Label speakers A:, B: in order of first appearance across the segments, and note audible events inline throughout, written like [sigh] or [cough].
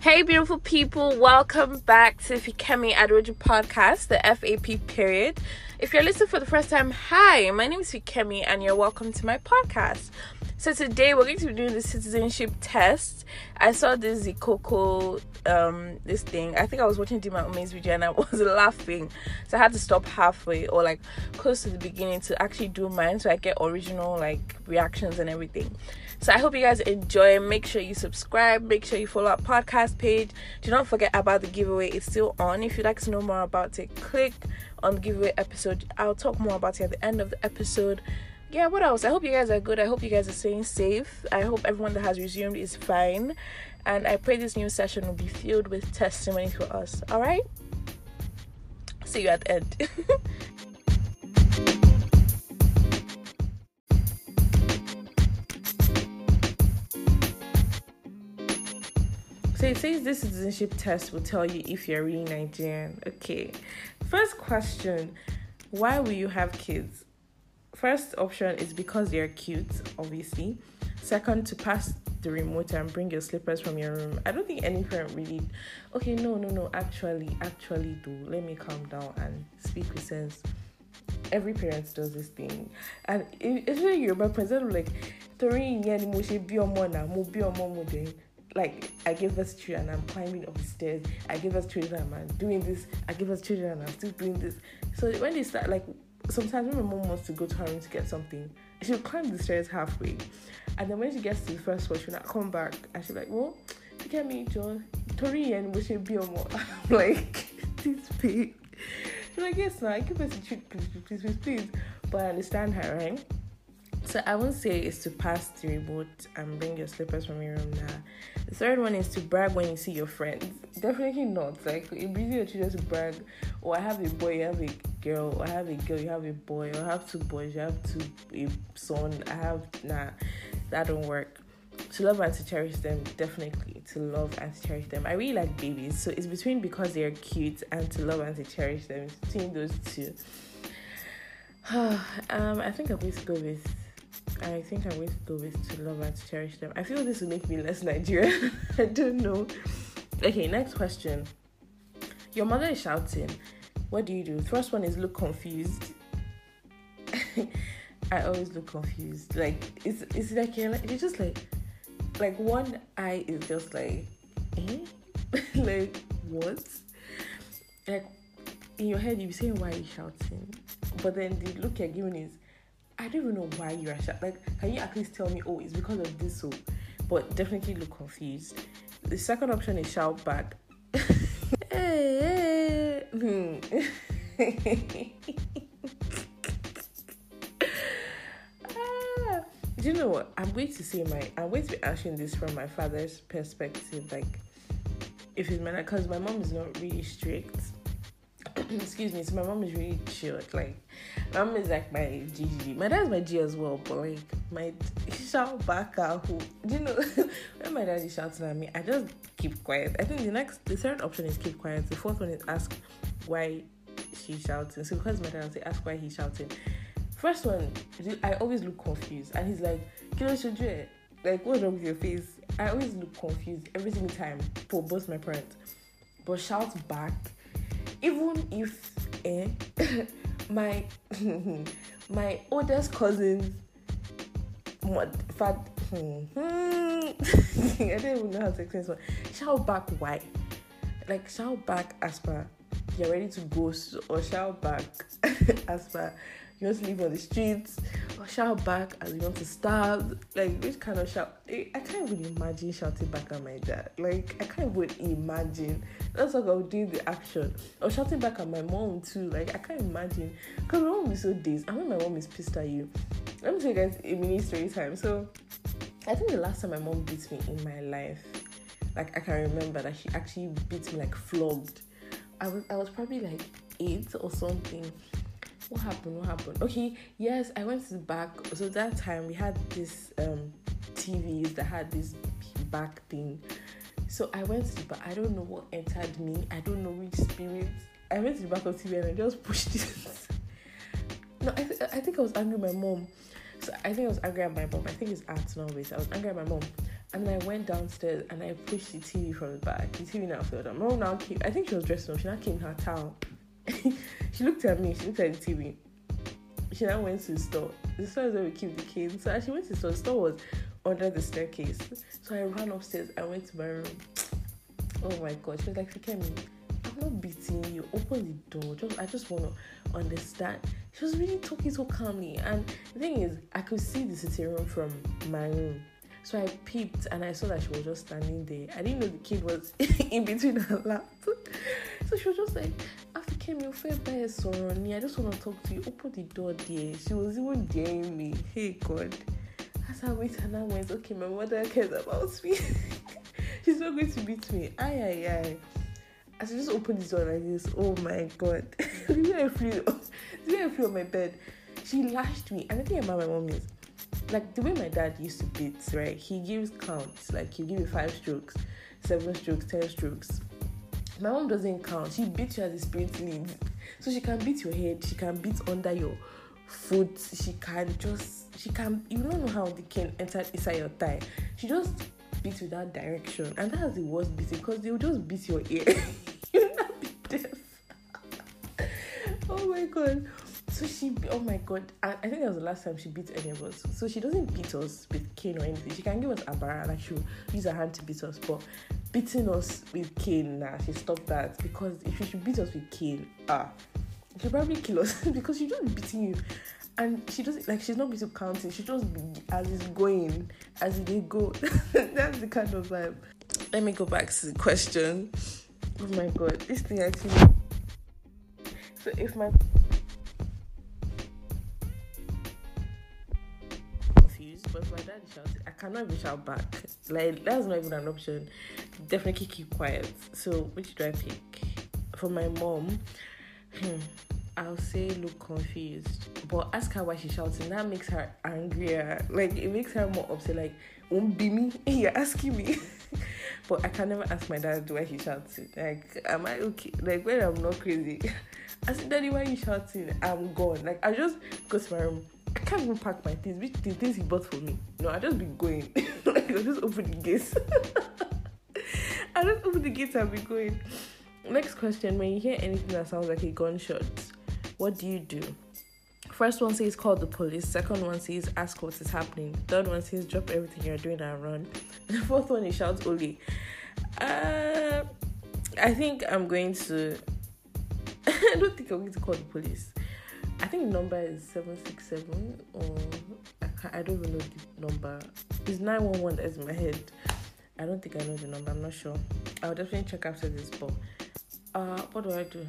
A: Hey, beautiful people, welcome back to the Fikemi Aderoju podcast, the FAP period. If you're listening for the first time, hi, my name is Fikemi, and you're welcome to my podcast. So today we're going to be doing the citizenship test. I saw this Zikoko um this thing. I think I was watching Dimma Umeh's video and I [laughs] was laughing. So I had to stop halfway or like close to the beginning to actually do mine so I get original like reactions and everything. So I hope you guys enjoy. Make sure you subscribe. Make sure you follow our podcast page. Do not forget about the giveaway. It's still on. If you'd like to know more about it, click on the giveaway episode. I'll talk more about it at the end of the episode. Yeah, what else? I hope you guys are good. I hope you guys are staying safe. I hope everyone that has resumed is fine. And I pray this new session will be filled with testimony for us. All right? See you at the end. [laughs] So it says this citizenship test will tell you if you're really Nigerian. Okay. First question Why will you have kids? First option is because they're cute, obviously. Second, to pass the remote and bring your slippers from your room. I don't think any parent really. Okay, no, no, no. Actually, actually, do. Let me calm down and speak with sense. Every parent does this thing, and especially Yoruba parents, like, "Three years, mo ṣe bí ọmọ náà, mo bí ọmọ mo dé." like I give us children and I'm climbing up the stairs. I give us children and I'm doing this. I give us children and I'm still doing this. So when they start like sometimes when my mom wants to go to her room to get something, she'll climb the stairs halfway. And then when she gets to the first floor, she'll not come back and she'll be like, Well, look at me, John. Tori and we should be on more. I'm like, this babe. She's like, yes, now I give us a treat, please, please, please, please. But I understand her, right? So I won't say is to pass the remote and bring your slippers from your room now. The third one is to brag when you see your friends. Definitely not. Like it'd be easier to just brag. Oh, I have a boy, you have a girl. Or I have a girl, you have a boy. Or I have two boys, you have two a son. I have nah, that don't work. To love and to cherish them, definitely to love and to cherish them. I really like babies, so it's between because they're cute and to love and to cherish them. It's between those two. [sighs] um, I think I'm going to go with I think I'm going to go with to love and to cherish them. I feel this will make me less Nigerian. [laughs] I don't know. Okay, next question. Your mother is shouting. What do you do? First one is look confused. [laughs] I always look confused. Like it's it's like you're like it's just like like one eye is just like eh? [laughs] like what? Like in your head you be saying why are you shouting? But then the look you're giving is I don't even know why you are shocked. Like, can you at least tell me, oh, it's because of this? So, but definitely look confused. The second option is shout back. [laughs] Hmm. [laughs] ah, do you know what? I'm going to say my. I'm going to be asking this from my father's perspective. Like, if he's my, because my mom is not really strict. Excuse me. So my mom is really chilled. Like, my mom is like my GG. My dad's my G as well, but like my shout back at who do you know [laughs] when my dad is shouting at me, I just keep quiet. I think the next the third option is keep quiet. The fourth one is ask why she's shouting. So because my dad will say ask why he's shouting. First one, I always look confused and he's like, Kilo should you like what's wrong with your face? I always look confused every single time for both my parents. But shout back, even if eh [laughs] my [laughs] my oldest cousin fat hmm, [laughs] I don't even know how to explain this one. Shout back why? Like shout back as per you're ready to go or shout back as per you to live on the streets or shout back as you want to starve. Like which kind of shout? I can't even imagine shouting back at my dad. Like I can't even imagine. That's like I'll do the action or shouting back at my mom too. Like I can't imagine because my mom is so dazed. I when my mom is pissed at you, let me tell you guys a mini story time. So I think the last time my mom beat me in my life, like I can remember that she actually beat me like flogged. I was I was probably like eight or something what happened? What happened? Okay, yes, I went to the back. So that time we had this um TVs that had this back thing. So I went to the back. I don't know what entered me. I don't know which spirit. I went to the back of TV and I just pushed it. [laughs] no, I, th- I think I was angry at my mom. So I think I was angry at my mom. I think it's not with. I was angry at my mom. And I went downstairs and I pushed the TV from the back. The TV now fell down. My mom now came. I think she was dressed up. She now came in her towel. [laughs] she looked at me. She looked at the TV. She then went to the store. The store is where we keep the kids. So as she went to the store, the store was under the staircase. So I ran upstairs. I went to my room. Oh my god. She was like, Fikemi, I'm not beating you. Open the door. Just I just want to understand. She was really talking so calmly. And the thing is, I could see the sitting room from my room. So I peeped and I saw that she was just standing there. I didn't know the kid was [laughs] in between her lap. So she was just like, I just want to talk to you. Open the door there. She was even daring me. Hey God. As I wait and I went, okay, my mother cares about me. [laughs] She's not going to beat me. Aye aye aye. As I just opened this door like this, oh my god. [laughs] the way I flew the way I flew on my bed, she lashed me. And the thing about my mom is like the way my dad used to beat, right? He gives counts, like he give you five strokes, seven strokes, ten strokes. My mom doesn't count. She beats you as the spirit leads. So she can beat your head, she can beat under your foot, she can just she can you don't know how the cane entered inside your thigh. She just beats without direction. And that's the worst beating because they will just beat your ear. You'll not be deaf. oh my god. So she, oh my god, I, I, think that was the last time she beat any of us. So she doesn't beat us with cane or anything. She can give us a bar, like she'll use her hand to beat us, but beating us with cane, nah, she stopped that because if she should beat us with cane, ah, she'll probably kill us [laughs] because she's just beating you. And she doesn't like she's not beating counting, she just as it's going, as they go. [laughs] That's the kind of vibe. Let me go back to the question. Oh my god, this thing actually. So if my cannot even shout back. Like that's not even an option. Definitely keep quiet. So which do I pick? For my mom, hmm, I'll say look confused. But ask her why she's shouting. That makes her angrier. Like it makes her more upset. Like, won't be me. [laughs] You're asking me. [laughs] but I can never ask my dad why he's shouting. Like, am I okay? Like when I'm not crazy. [laughs] I said, Daddy, why you shouting? I'm gone. Like I just go to my room I can't even pack my things. Which the things he bought for me? No, I just be going. [laughs] like I just open the gates. [laughs] I just open the gates and be going. Next question: When you hear anything that sounds like a gunshot, what do you do? First one says call the police. Second one says ask what is happening. Third one says drop everything you're doing and run. [laughs] The fourth one is shout Oli. Uh, I think I'm going to. I don't think I'm going to call the police. I think the number is 767 or I, I don't even know the number. It's 911 that's in my head. I don't think I know the number, I'm not sure. I'll definitely check after this, but uh, what do I do?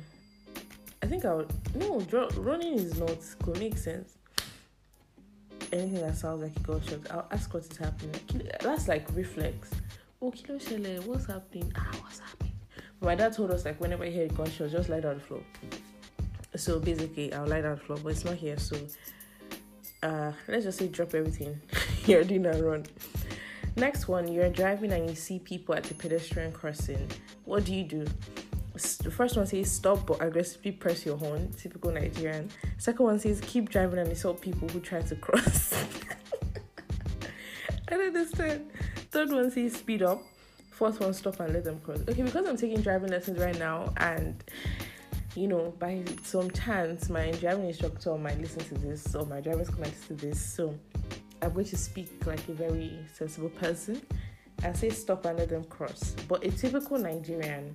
A: I think I'll no running is not could make sense. Anything that sounds like a gunshot, I'll ask what is happening. That's like reflex. Oh, kilo shele, what's happening? Ah, what's happening? My dad told us like whenever you hear a gunshot, just lie down on the floor. So basically, I'll lie down the floor, but it's not here. So uh, let's just say drop everything. [laughs] you're doing a run. Next one, you're driving and you see people at the pedestrian crossing. What do you do? The first one says stop but aggressively press your horn, typical Nigerian. Second one says keep driving and insult people who try to cross. [laughs] I don't understand. Third one says speed up. Fourth one stop and let them cross. Okay, because I'm taking driving lessons right now and you know, by some chance, my driving instructor might listen to this or my driver's connected to this. So I'm going to speak like a very sensible person and say stop and let them cross. But a typical Nigerian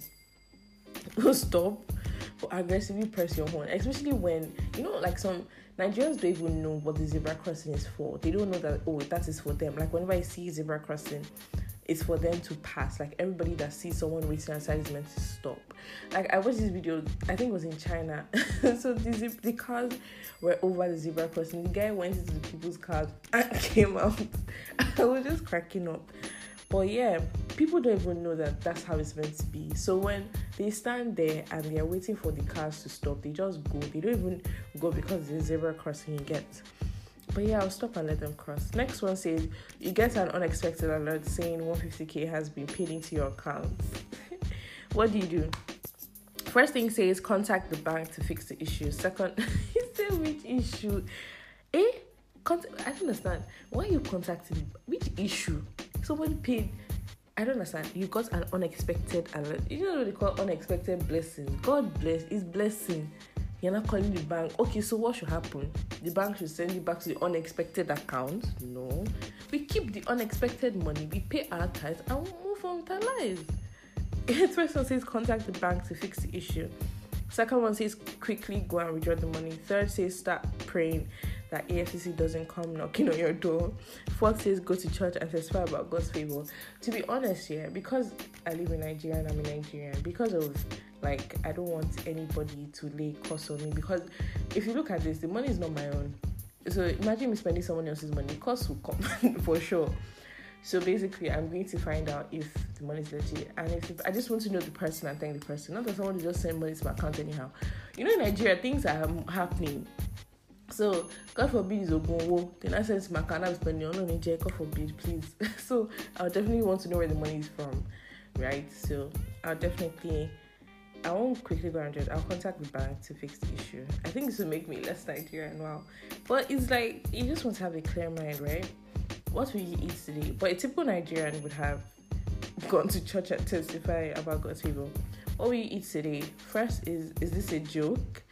A: will stop or aggressively press your horn, especially when you know, like some Nigerians don't even know what the zebra crossing is for. They don't know that oh that is for them. Like whenever I see zebra crossing, it's for them to pass. Like everybody that sees someone waiting outside is meant to stop. Like I watched this video, I think it was in China. [laughs] so the, the cars were over the zebra crossing. The guy went into the people's cars and [laughs] came out. I was just cracking up. But yeah, people don't even know that that's how it's meant to be. So when they stand there and they're waiting for the cars to stop, they just go. They don't even go because the zebra crossing you get. But yeah, I'll stop and let them cross. Next one says you get an unexpected alert saying 150k has been paid into your account. [laughs] what do you do? First thing says contact the bank to fix the issue. Second, [laughs] he said which issue? Eh? Cont- I don't understand. Why you contacting? Which issue? Somebody paid. I don't understand. You got an unexpected, alert. you know what they call unexpected blessing. God bless, is blessing. You're not calling the bank. Okay, so what should happen? The bank should send you back to the unexpected account? No. We keep the unexpected money, we pay our tithes, and we move on with our lives. [laughs] First one says contact the bank to fix the issue. Second one says quickly go and withdraw the money. Third says start praying that EFCC doesn't come knocking on your door. Fourth says go to church and testify about God's favor. To be honest, yeah, because I live in Nigeria and I'm in Nigeria, because of like I don't want anybody to lay cost on me because if you look at this, the money is not my own. So imagine me spending someone else's money, cost will come [laughs] for sure. So basically, I'm going to find out if the money is legit, and if, if, I just want to know the person and thank the person, not that someone just send money to my account anyhow. You know, in Nigeria, things are happening. So God forbid is Ogunwo. Then I send to my account, I'm spending on Nigeria. God forbid, please. [laughs] so I'll definitely want to know where the money is from, right? So I'll definitely. I won't quickly go around it. I'll contact the bank to fix the issue. I think this will make me less Nigerian. Wow. But it's like you just want to have a clear mind, right? what will you eat today? But a typical Nigerian would have gone to church and testify about God's favor. What will you eat today? First is is this a joke?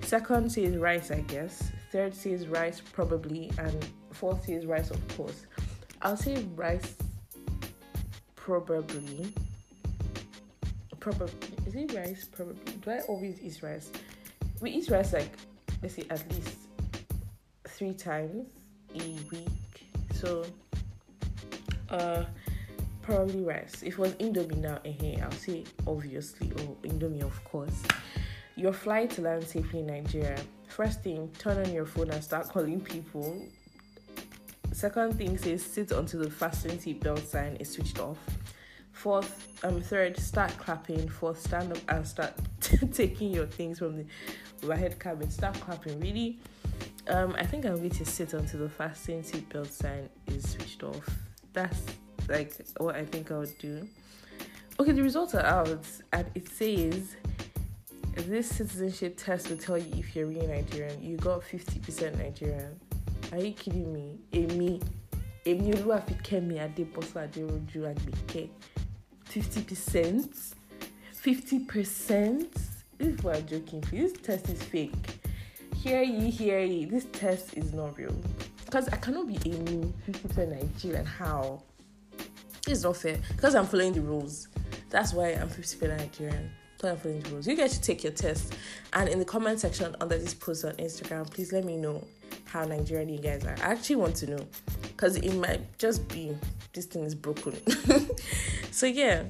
A: Second says rice, I guess. Third says rice probably, and fourth says rice of course. I'll say rice probably. Probably is it rice probably? Do I always eat rice? We eat rice like let's say at least three times a week so uh probably rice. If it was Indomie now, eh, I'll say obviously, or oh, Indomie, of course. Your flight to land safely in Nigeria. First thing, turn on your phone and start calling people. Second thing says sit until the fasten seatbelt sign is switched off. Fourth, um, third, start clapping. Fourth, stand up and start [laughs] taking your things from the overhead cabin. Start clapping. Really, um, I think I'm going to sit until the fasten seatbelt sign is switched off. That's like what I think I would do. Okay, the results are out, and it says this citizenship test will tell you if you're really Nigerian. You got 50% Nigerian. Are you kidding me? Emi, Emi Oluwafikemi Adebosa Aderoju Agbeke. 50%? 50%? This is what I'm joking. This test is fake hear ye, hear ye. This test is not real. Because I cannot be a new 50% Nigerian. How? It's not fair. Because I'm following the rules. That's why I'm 50% Nigerian. I'm following the rules. You guys should take your test. And in the comment section under this post on Instagram, please let me know how Nigerian you guys are. I actually want to know. Because it might just be this thing is broken. [laughs] so yeah.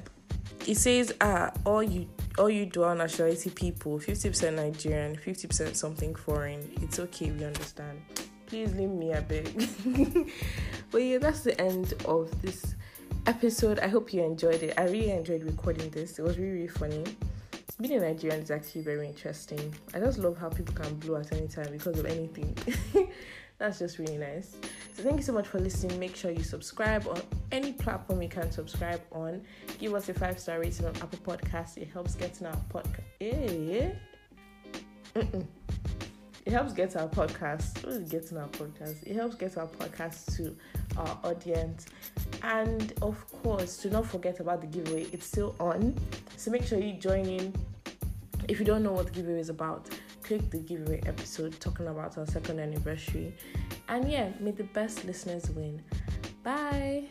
A: It says, ah, all you all you dual nationality people, 50% Nigerian, 50% something foreign. It's okay, we understand. Please leave me a bit. [laughs] but yeah, that's the end of this episode. I hope you enjoyed it. I really enjoyed recording this. It was really, really funny. Being a Nigerian is actually very interesting. I just love how people can blow at any time because of anything. [laughs] That's just really nice. So thank you so much for listening. Make sure you subscribe on any platform you can subscribe on. Give us a five star rating on Apple Podcasts. It helps getting our podcast. Yeah. It helps get our podcast. What is getting our podcast? It helps get our podcast to our audience. And of course, do not forget about the giveaway. It's still on. So make sure you join in. If you don't know what the giveaway is about, click the giveaway episode talking about our second anniversary. And yeah, may the best listeners win. Bye.